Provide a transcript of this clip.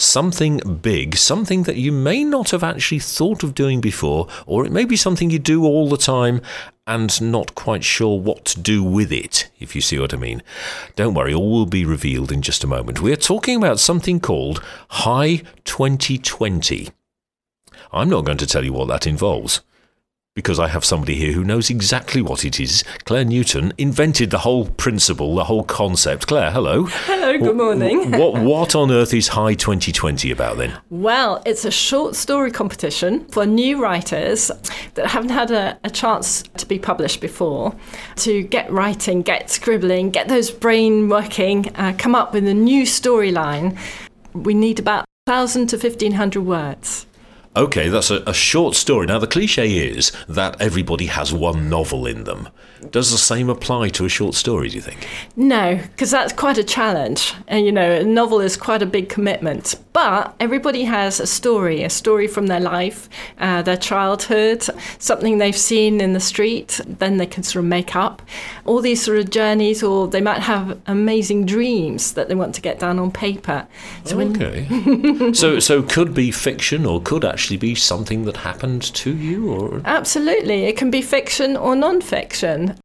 something big, something that you may not have actually thought of doing before, or it may be something you do all the time and not quite sure what to do with it, if you see what I mean. Don't worry, all will be revealed in just a moment. We're talking about something called High 2020. I'm not going to tell you what that involves because I have somebody here who knows exactly what it is. Claire Newton invented the whole principle, the whole concept. Claire, hello. Hello, good morning. what, what on earth is High 2020 about then? Well, it's a short story competition for new writers that haven't had a, a chance to be published before to get writing, get scribbling, get those brain working, uh, come up with a new storyline. We need about 1,000 to 1,500 words. Okay, that's a, a, short story. Now, the cliche is that everybody has one novel in them. Does the same apply to a short story, do you think? No, because that's quite a challenge. And, you know, a novel is quite a big commitment. But everybody has a story, a story from their life, uh, their childhood, something they've seen in the street, then they can sort of make up all these sort of journeys, or they might have amazing dreams that they want to get down on paper. So okay. When... so, so could be fiction or could actually be something that happened to you? or Absolutely. It can be fiction or non fiction.